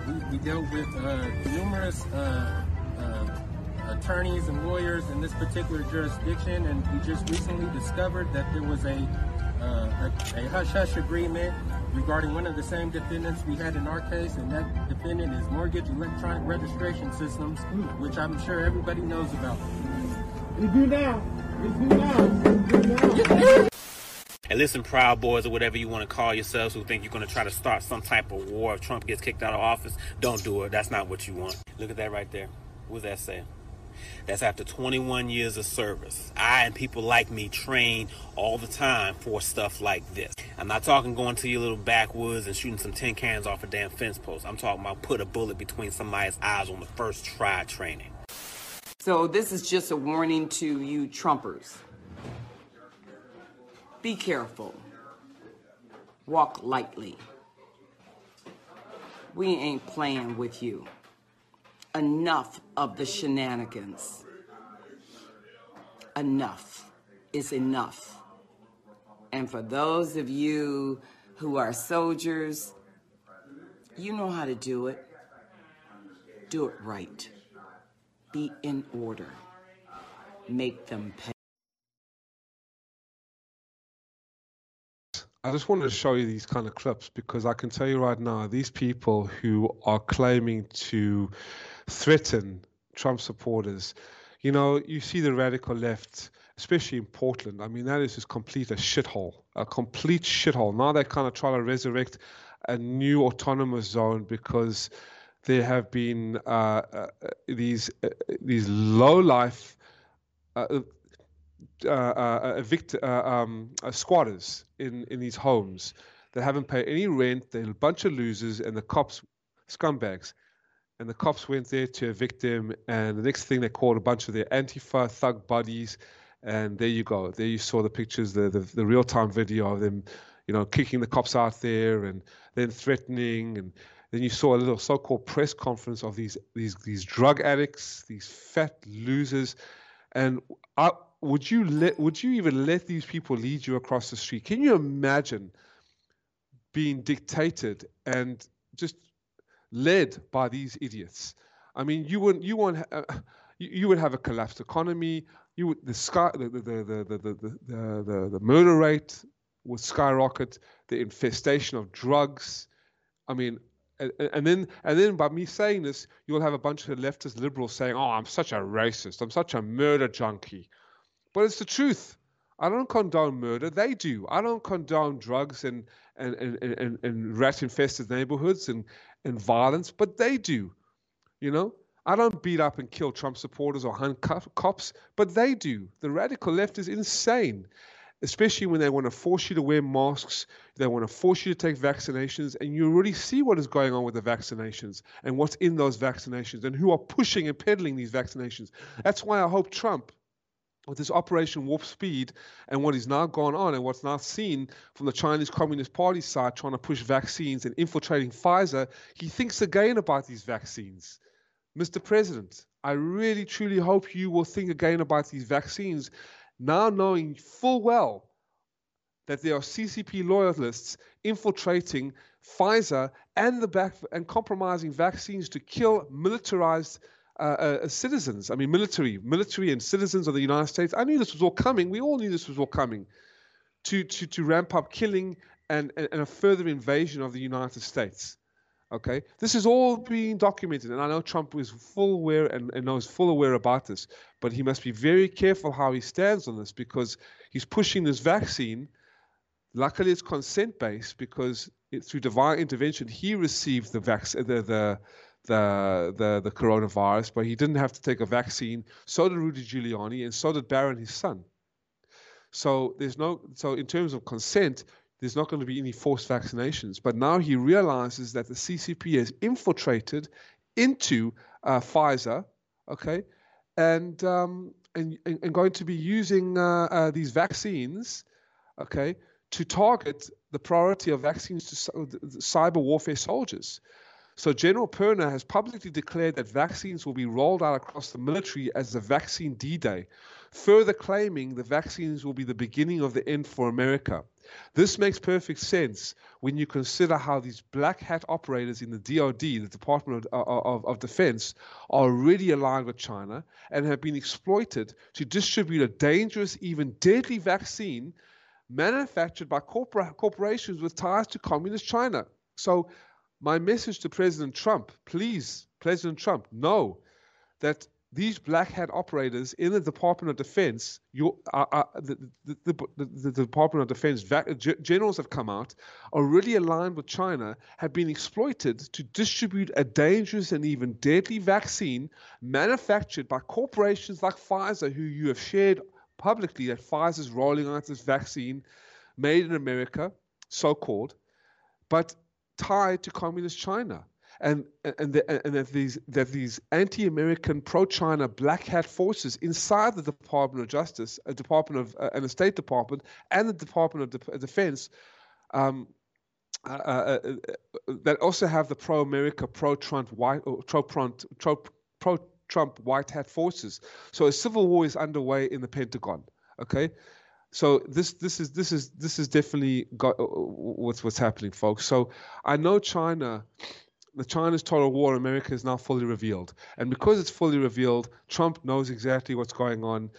we, we dealt with uh, numerous attorneys and lawyers in this particular jurisdiction, and we just recently discovered that there was a a, a hush-hush agreement regarding one of the same defendants we had in our case, and that defendant is Mortgage Electronic Registration Systems, which I'm sure everybody knows about. We do now. We do now. We do now. And listen, Proud Boys or whatever you want to call yourselves who think you're going to try to start some type of war if Trump gets kicked out of office, don't do it. That's not what you want. Look at that right there. What does that say? That's after 21 years of service. I and people like me train all the time for stuff like this. I'm not talking going to your little backwoods and shooting some tin cans off a damn fence post. I'm talking about put a bullet between somebody's eyes on the first try training. So this is just a warning to you Trumpers. Be careful. Walk lightly. We ain't playing with you. Enough of the shenanigans. Enough is enough. And for those of you who are soldiers, you know how to do it. Do it right. Be in order. Make them pay. I just wanted to show you these kind of clips because I can tell you right now, these people who are claiming to threaten Trump supporters, you know, you see the radical left, especially in Portland. I mean, that is just complete a shithole, a complete shithole. Now they're kind of trying to resurrect a new autonomous zone because there have been uh, uh, these uh, these low life. Uh, uh, uh, evict um, squatters in, in these homes that haven't paid any rent. They're a bunch of losers, and the cops, scumbags, and the cops went there to evict them. And the next thing they called a bunch of their Antifa thug buddies, and there you go. There you saw the pictures, the the, the real time video of them, you know, kicking the cops out there, and then threatening, and then you saw a little so-called press conference of these these these drug addicts, these fat losers, and I would you let would you even let these people lead you across the street? Can you imagine being dictated and just led by these idiots? I mean, you wouldn't you won't uh, you, you would have a collapsed economy. You would the sky the the the the the the, the, the, murder rate would skyrocket. The infestation of drugs. I mean, and, and then and then by me saying this, you'll have a bunch of leftist liberals saying, "Oh, I'm such a racist. I'm such a murder junkie." But it's the truth. I don't condone murder. They do. I don't condone drugs and and, and, and, and rat infested neighborhoods and, and violence, but they do. You know? I don't beat up and kill Trump supporters or hunt cops, but they do. The radical left is insane, especially when they want to force you to wear masks, they want to force you to take vaccinations, and you really see what is going on with the vaccinations and what's in those vaccinations and who are pushing and peddling these vaccinations. That's why I hope Trump with this Operation Warp Speed and what is now gone on and what's now seen from the Chinese Communist Party side trying to push vaccines and infiltrating Pfizer, he thinks again about these vaccines. Mr. President, I really truly hope you will think again about these vaccines, now knowing full well that there are CCP loyalists infiltrating Pfizer and the back and compromising vaccines to kill militarized uh, uh, citizens. I mean, military, military and citizens of the United States. I knew this was all coming. We all knew this was all coming to to to ramp up killing and and, and a further invasion of the United States. Okay, this is all being documented, and I know Trump is full aware and, and knows full aware about this, but he must be very careful how he stands on this because he's pushing this vaccine. Luckily, it's consent based because it, through divine intervention, he received the vaccine, the the the, the, the coronavirus, but he didn't have to take a vaccine. So did Rudy Giuliani, and so did Barron, his son. So there's no so in terms of consent, there's not going to be any forced vaccinations. But now he realizes that the CCP has infiltrated into uh, Pfizer, okay, and um, and and going to be using uh, uh, these vaccines, okay, to target the priority of vaccines to cyber warfare soldiers. So General Perna has publicly declared that vaccines will be rolled out across the military as the vaccine D-Day, further claiming the vaccines will be the beginning of the end for America. This makes perfect sense when you consider how these black hat operators in the DoD, the Department of, uh, uh, of, of, Defense, are already aligned with China and have been exploited to distribute a dangerous, even deadly vaccine manufactured by corpora- corporations with ties to communist China. So my message to President Trump, please, President Trump, know that these black hat operators in the Department of Defense, your, uh, uh, the, the, the, the, Department of Defense generals have come out, are really aligned with China, have been exploited to distribute a dangerous and even deadly vaccine manufactured by corporations like Pfizer, who you have shared publicly that Pfizer is rolling out this vaccine made in America, so called, but tied to communist China and and, the, and that these that these anti-American, pro-China black hat forces inside the Department of Justice, a Department of uh, and the State Department, and the Department of De- Defense. Um, uh, uh, uh, that also have the pro-America, pro-Trump, white, pro-Trump, pro-Trump white hat forces. So a civil war is underway in the Pentagon. Okay, so this this is this is this is definitely got, uh, what's what's happening, folks. So I know China the China's total war in America is now fully revealed. And because it's fully revealed, Trump knows exactly what's going on.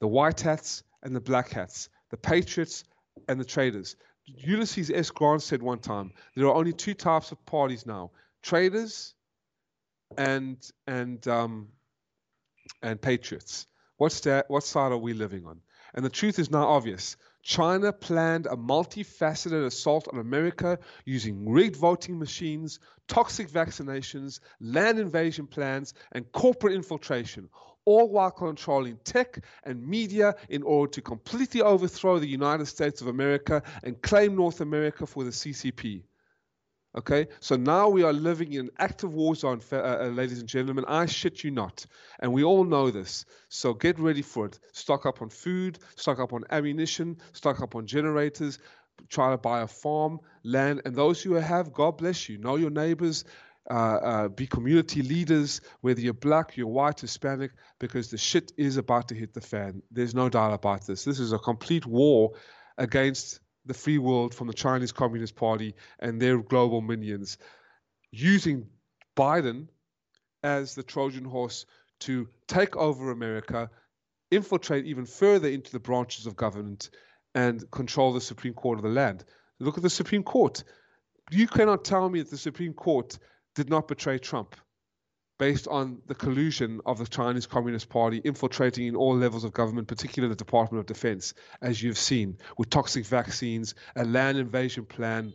The white hats and the black hats, the patriots and the traitors. Ulysses S. Grant said one time there are only two types of parties now traitors and and um, and patriots. What's that, what side are we living on? And the truth is now obvious. China planned a multifaceted assault on America using rigged voting machines, toxic vaccinations, land invasion plans, and corporate infiltration, all while controlling tech and media in order to completely overthrow the United States of America and claim North America for the CCP. Okay, so now we are living in an active war zone, uh, uh, ladies and gentlemen. I shit you not. And we all know this. So get ready for it. Stock up on food, stock up on ammunition, stock up on generators, try to buy a farm, land. And those who have, God bless you. Know your neighbors, uh, uh, be community leaders, whether you're black, you're white, Hispanic, because the shit is about to hit the fan. There's no doubt about this. This is a complete war against the free world from the Chinese Communist Party and their global minions, using Biden as the Trojan horse to take over America, infiltrate even further into the branches of government, and control the Supreme Court of the land. Look at the Supreme Court. You cannot tell me that the Supreme Court did not betray Trump based on the collusion of the Chinese Communist Party infiltrating in all levels of government, particularly the Department of Defense, as you've seen, with toxic vaccines, a land invasion plan,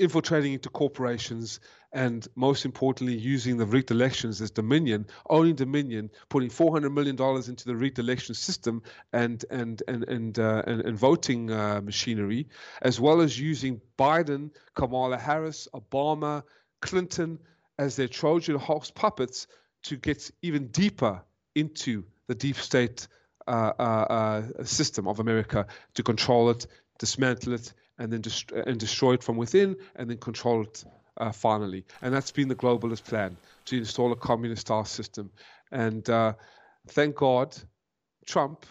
infiltrating into corporations, and most importantly, using the rigged elections as Dominion, owning Dominion, putting $400 million into the rigged election system and, and, and, and, uh, and, and, voting uh, machinery, as well as using Biden, Kamala Harris, Obama, Clinton, as their Trojan horse puppets to get even deeper into the deep state uh, uh, uh, system of America to control it, dismantle it, and then dest- and destroy it from within, and then control it uh, finally. And that's been the globalist plan to install a communist style system. And uh, thank God, Trump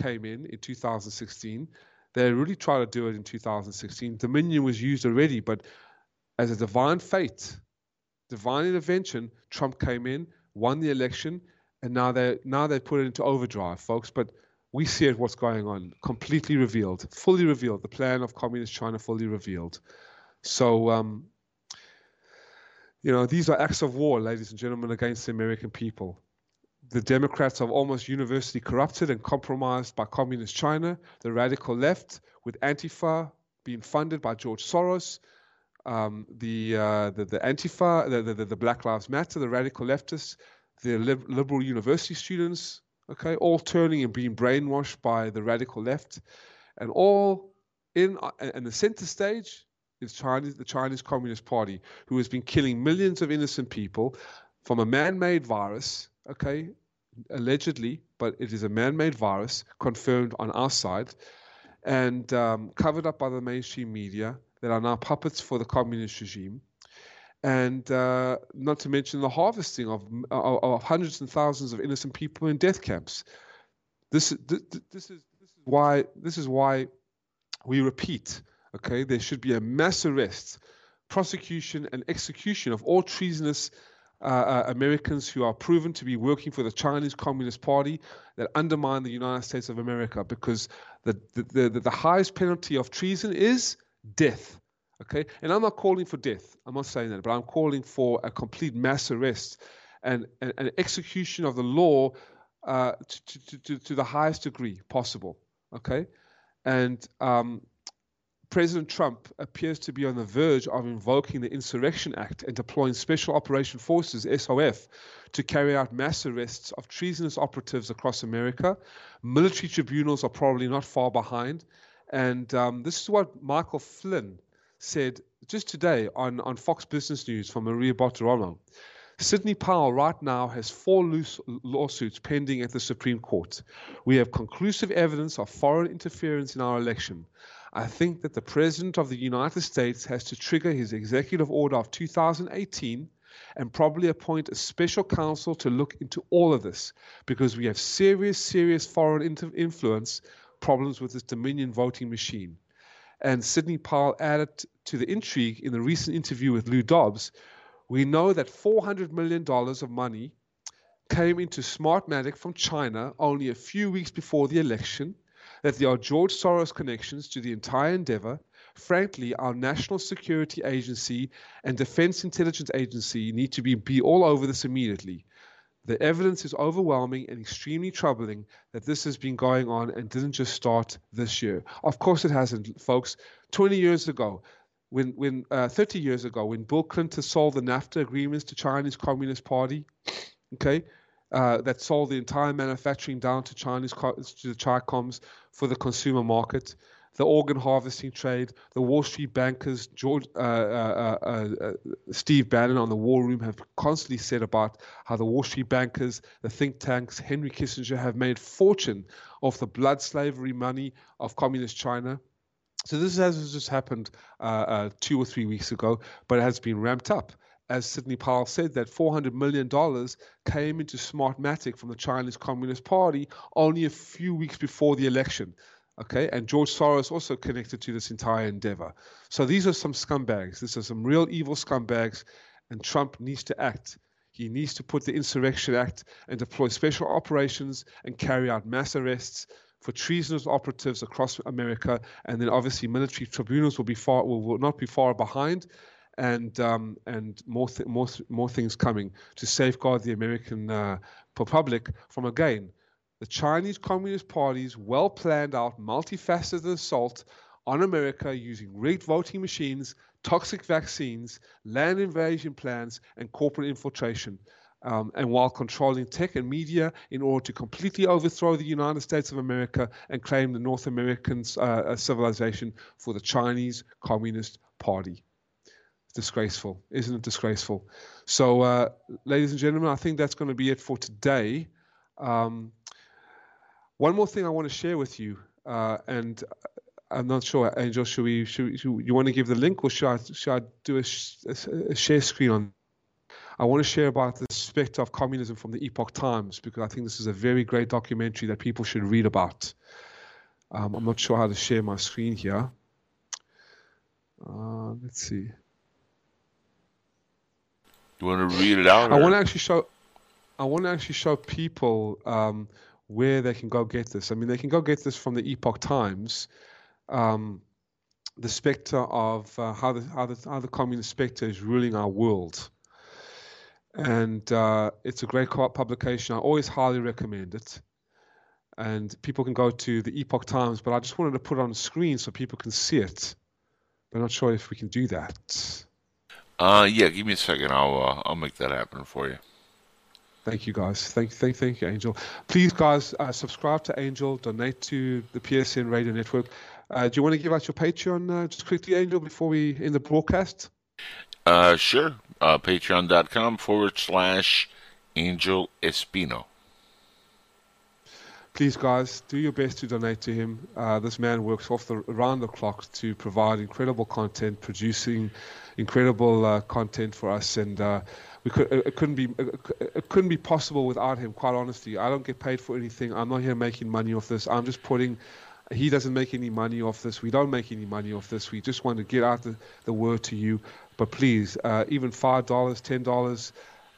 came in in 2016. They really tried to do it in 2016. Dominion was used already, but as a divine fate, divine intervention, Trump came in, won the election, and now they now they put it into overdrive, folks. But we see it what's going on, completely revealed, fully revealed. The plan of communist China fully revealed. So, um, you know, these are acts of war, ladies and gentlemen, against the American people. The Democrats are almost universally corrupted and compromised by communist China. The radical left, with Antifa being funded by George Soros, um, the, uh, the, the Antifa, the, the, the, Black Lives Matter, the radical leftists, the liberal university students, okay, all turning and being brainwashed by the radical left, and all in and the center stage is Chinese, the Chinese Communist Party, who has been killing millions of innocent people from a man-made virus, okay, allegedly, but it is a man-made virus confirmed on our side, and um, covered up by the mainstream media that are now puppets for the communist regime. And uh, not to mention the harvesting of, of, of, hundreds and thousands of innocent people in death camps. This, this, this, is, this is why this is why we repeat. Okay, there should be a mass arrest, prosecution, and execution of all treasonous uh, uh, Americans who are proven to be working for the Chinese Communist Party that undermine the United States of America because the, the, the, the highest penalty of treason is death. Okay, and I'm not calling for death. I'm not saying that, but I'm calling for a complete mass arrest and, and execution of the law uh, to, to, to, to the highest degree possible. Okay, and um, President Trump appears to be on the verge of invoking the Insurrection Act and deploying Special Operation Forces (SOF) to carry out mass arrests of treasonous operatives across America. Military tribunals are probably not far behind, and um, this is what Michael Flynn said just today on, on Fox Business News from Maria Bartiromo. Sidney Powell right now has four loose lawsuits pending at the Supreme Court. We have conclusive evidence of foreign interference in our election. I think that the President of the United States has to trigger his executive order of 2018 and probably appoint a special counsel to look into all of this because we have serious, serious foreign inter- influence problems with this Dominion voting machine. And Sidney Powell added to the intrigue in the recent interview with Lou Dobbs we know that $400 million of money came into Smartmatic from China only a few weeks before the election, that there are George Soros connections to the entire endeavor. Frankly, our National Security Agency and Defense Intelligence Agency need to be, be all over this immediately. The evidence is overwhelming and extremely troubling that this has been going on and didn't just start this year. Of course, it hasn't, folks. 20 years ago, when when uh, 30 years ago when Bill Clinton sold the NAFTA agreements to Chinese Communist Party, okay, uh, that sold the entire manufacturing down to Chinese to the Chicoms for the consumer market, the organ harvesting trade, the Wall Street bankers, George uh, uh, uh, uh Steve Bannon on the War Room have constantly said about how the Wall Street bankers, the think tanks, Henry Kissinger have made fortune off the blood slavery money of communist China so this has just happened uh, uh, two or three weeks ago, but it has been ramped up. As Sidney Powell said, that $400 million came into Smartmatic from the Chinese Communist Party only a few weeks before the election. Okay, and George Soros also connected to this entire endeavor. So these are some scumbags. These are some real evil scumbags, and Trump needs to act. He needs to put the Insurrection Act and deploy special operations and carry out mass arrests for treasonous operatives across America, and then obviously military tribunals will be far will, will not be far behind, and um, and more th- more th- more things coming to safeguard the American uh, public from again the Chinese Communist Party's well planned out multifaceted assault on America using rigged voting machines, toxic vaccines, land invasion plans, and corporate infiltration um, and while controlling tech and media in order to completely overthrow the United States of America and claim the North American uh, civilization for the Chinese Communist Party. It's disgraceful, isn't it disgraceful? So, uh, ladies and gentlemen, I think that's going to be it for today. Um, one more thing I want to share with you, uh, and I'm not sure, Angel. Should we? Should, should, you want to give the link, or should I? Should I do a, a, a share screen on? I want to share about the specter of communism from the Epoch Times because I think this is a very great documentary that people should read about. Um, I'm not sure how to share my screen here. Uh, let's see. You want to read it out? Or? I want to actually show. I want to actually show people um, where they can go get this. I mean, they can go get this from the Epoch Times. Um, the specter of uh, how the how the how the communist specter is ruling our world and uh, it's a great publication. I always highly recommend it. And people can go to the Epoch Times, but I just wanted to put it on the screen so people can see it. But I'm not sure if we can do that. Uh, yeah, give me a second. I'll uh, I'll make that happen for you. Thank you, guys. Thank, thank, thank you, Angel. Please, guys, uh, subscribe to Angel. Donate to the PSN Radio Network. Uh, do you want to give out your Patreon uh, just quickly, Angel, before we end the broadcast? Uh, sure. Uh, Patreon.com forward slash Angel Espino. Please, guys, do your best to donate to him. Uh, this man works off the around the clock to provide incredible content, producing incredible uh, content for us, and uh, we could it couldn't be it couldn't be possible without him. Quite honestly, I don't get paid for anything. I'm not here making money off this. I'm just putting he doesn't make any money off this. We don't make any money off this. We just want to get out the, the word to you. But please, uh, even five dollars, ten dollars,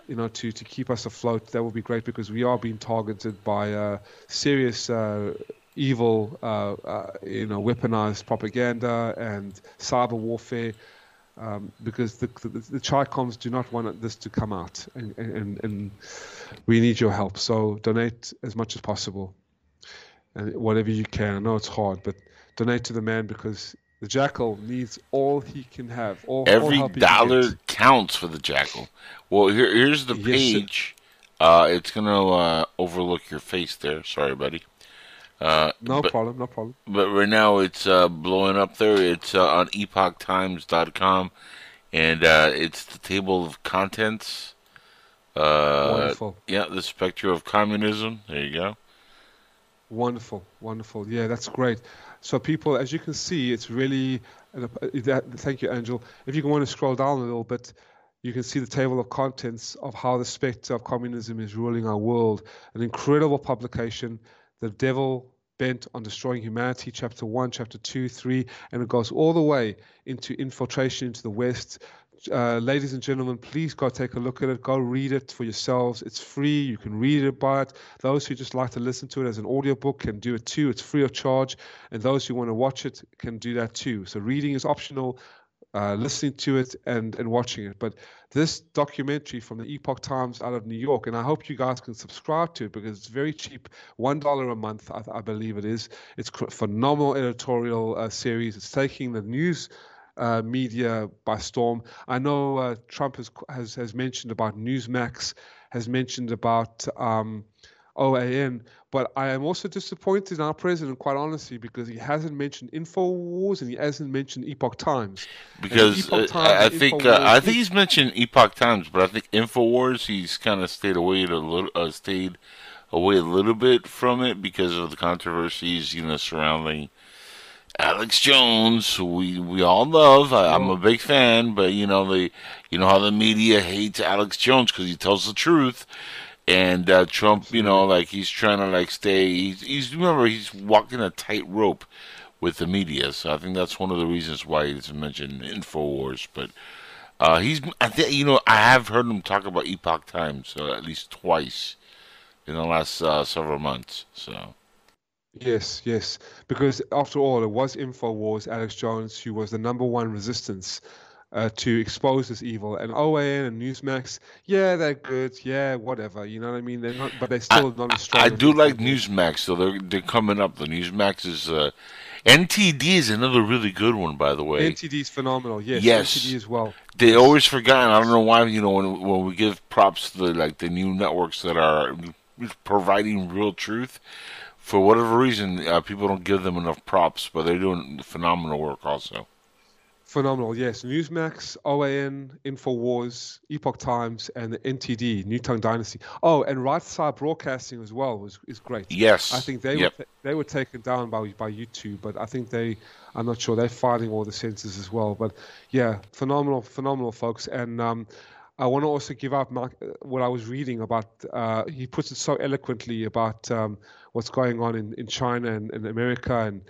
you know, to, to keep us afloat, that would be great because we are being targeted by uh, serious uh, evil, uh, uh, you know, weaponized propaganda and cyber warfare. Um, because the, the, the Chicoms do not want this to come out, and, and, and we need your help. So donate as much as possible, and whatever you can. I know it's hard, but donate to the man because the jackal needs all he can have. All, Every all help he can dollar counts for the jackal. Well, here, here's the Yes, page. Uh, it's gonna uh, overlook your face there. Sorry, buddy. Uh, No but, problem, no problem. But right now it's uh, blowing up there. It's uh, on epochtimes.com, and uh, it's the table of contents. Uh, Wonderful. Yeah, the spectre of communism. There you go. Wonderful, wonderful. Yeah, that's great. So, people, as you can see, it's really. that- Thank you, Angel. If you want to scroll down a little bit, you can see the table of contents of how the specter of communism is ruling our world. An incredible publication, The Devil Bent on Destroying Humanity, Chapter 1, Chapter 2, 3, and it goes all the way into infiltration into the West. Uh, ladies and gentlemen, please go take a look at it. Go read it for yourselves. It's free. You can read it about it. Those who just like to listen to it as an audiobook can do it too. It's free of charge. And those who want to watch it can do that too. So reading is optional uh, listening to it and, and watching it. But this documentary from the Epoch Times out of New York, and I hope you guys can subscribe to it because it's very cheap, one dollar a month, I, I believe it is. It's a phenomenal editorial uh, series. It's taking the news. Uh, media by storm. I know uh, Trump has, has has mentioned about Newsmax, has mentioned about um, OAN, but I am also disappointed in our president, quite honestly, because he hasn't mentioned Infowars and he hasn't mentioned Epoch Times. Because Epoch uh, Times I think uh, I think he's mentioned Epoch Times, but I think Infowars he's kind of stayed away a little, uh, stayed away a little bit from it because of the controversies, you know, surrounding Alex Jones, who we we all love. I, I'm a big fan, but you know the you know how the media hates Alex Jones because he tells the truth, and uh, Trump, you know, like he's trying to like stay. He's, he's remember he's walking a tightrope with the media, so I think that's one of the reasons why he doesn't mention Infowars. But uh, he's I think you know I have heard him talk about Epoch Times uh, at least twice in the last uh, several months. So. Yes, yes. Because after all, it was InfoWars, Alex Jones, who was the number one resistance uh, to expose this evil. And OAN and Newsmax, yeah, they're good. Yeah, whatever. You know what I mean? They're not, but they're still not as strong. I do like. Newsmax, so they're they're coming up. The Newsmax is uh, NTD is another really good one, by the way. NTD is phenomenal. Yes, Yes. NTD as well. They always forgotten. I don't know why. You know, when when we give props to the like the new networks that are providing real truth, for whatever reason, uh, people don't give them enough props. But they're doing phenomenal work also. Phenomenal, yes. Newsmax, OAN, Infowars, Epoch Times, and the NTD, New Tang Dynasty. Oh, and Right Side Broadcasting as well was is great. Yes, I think they yep. were they were taken down by by YouTube, but I think they, I'm not sure they're fighting all the censors as well. But yeah, phenomenal, phenomenal folks. And um, I want to also give out Mark, uh, what I was reading about. Uh, he puts it so eloquently about um, what's going on in, in China and, and America and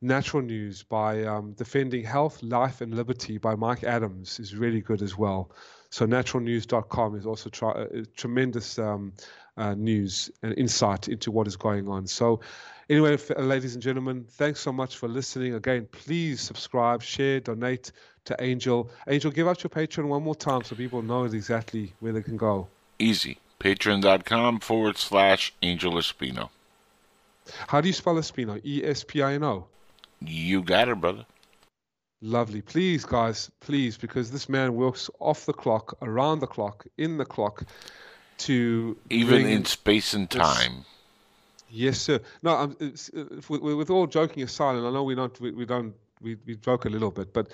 Natural News by um, Defending Health, Life, and Liberty by Mike Adams is really good as well. So naturalnews.com is also try, uh, tremendous um, uh, news and insight into what is going on. So anyway, f- ladies and gentlemen, thanks so much for listening. Again, please subscribe, share, donate to Angel. Angel, give out your Patreon one more time so people know exactly where they can go. Easy. Patreon.com forward slash Angel Espino. How do you spell Espino? E S P I N O. You got it, brother. Lovely. Please, guys, please, because this man works off the clock, around the clock, in the clock, to Even in space and this- time. Yes, sir. No, I'm, it's, uh, with, with all joking aside, and I know we don't, we, we don't, we, we joke a little bit, but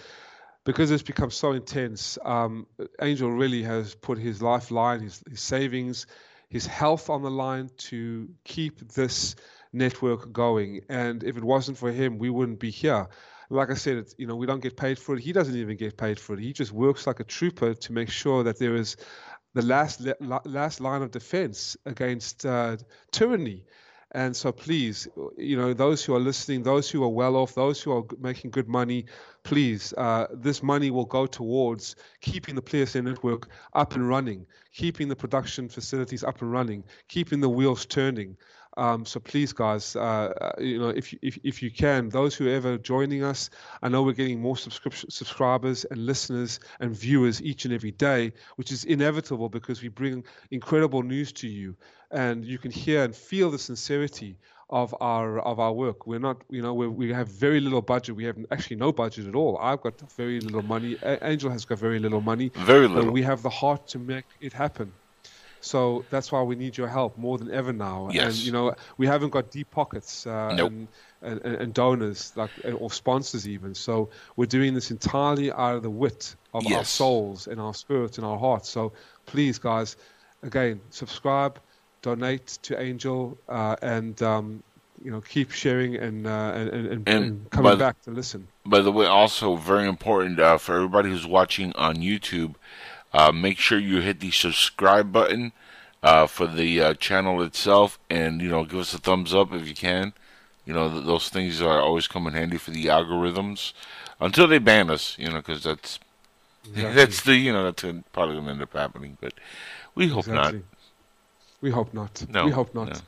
because it's become so intense, um, Angel really has put his lifeline, his, his savings, his health on the line to keep this network going. And if it wasn't for him, we wouldn't be here. Like I said, you know, we don't get paid for it. He doesn't even get paid for it. He just works like a trooper to make sure that there is the last last line of defense against uh, tyranny. And so, please, you know, those who are listening, those who are well off, those who are making good money, please, uh, this money will go towards keeping the PlayStation network up and running, keeping the production facilities up and running, keeping the wheels turning. Um, so please, guys, uh, uh, you know, if, if if you can, those who are ever joining us, I know we're getting more subscription subscribers and listeners and viewers each and every day, which is inevitable because we bring incredible news to you, and you can hear and feel the sincerity of our of our work. We're not, you know, we we have very little budget. We have actually no budget at all. I've got very little money. A- Angel has got very little money. Very little. we have the heart to make it happen. So that's why we need your help more than ever now. And Yes. you know, we haven't got deep pockets uh, Nope. and, and, and and donors like or sponsors even. So we're doing this entirely out of the wit of our souls and our spirits and our hearts. So please, guys, again, subscribe, donate to Angel, uh, and um, you know, keep sharing and uh, and, and, and, And and by coming back to listen. By the way, also very important uh, for everybody who's watching on YouTube, uh, make sure you hit the subscribe button uh, for the uh, channel itself, and you know, give us a thumbs up if you can. You know, th- those things are always come in handy for the algorithms until they ban us. You know, because that's Exactly. that's the you know that's probably going to end up happening, but we hope Exactly. not. We hope not. No, we hope not. no.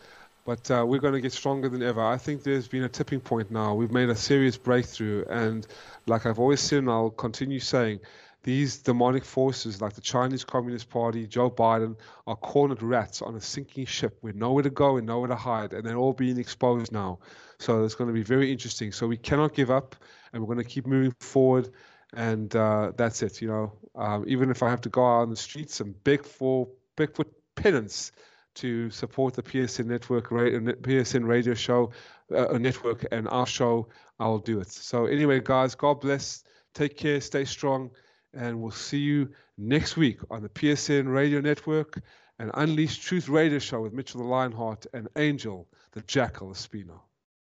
But uh, we're going to get stronger than ever. I think there's been a tipping point now. We've made a serious breakthrough, and like I've always said, and I'll continue saying, these demonic forces, like the Chinese Communist Party, Joe Biden, are cornered rats on a sinking ship with nowhere to go and nowhere to hide, and they're all being exposed now. So it's going to be very interesting. So we cannot give up, and we're going to keep moving forward. And uh, that's it. You know, um, even if I have to go out on the streets and beg for beg for penance to support the PSN network, PSN radio show, uh, uh, network, and our show, I'll do it. So anyway, guys, God bless. Take care. Stay strong, and we'll see you next week on the PSN radio network and Unleashed Truth radio show with Mitchell the Lionheart and Angel the Jackal Espino.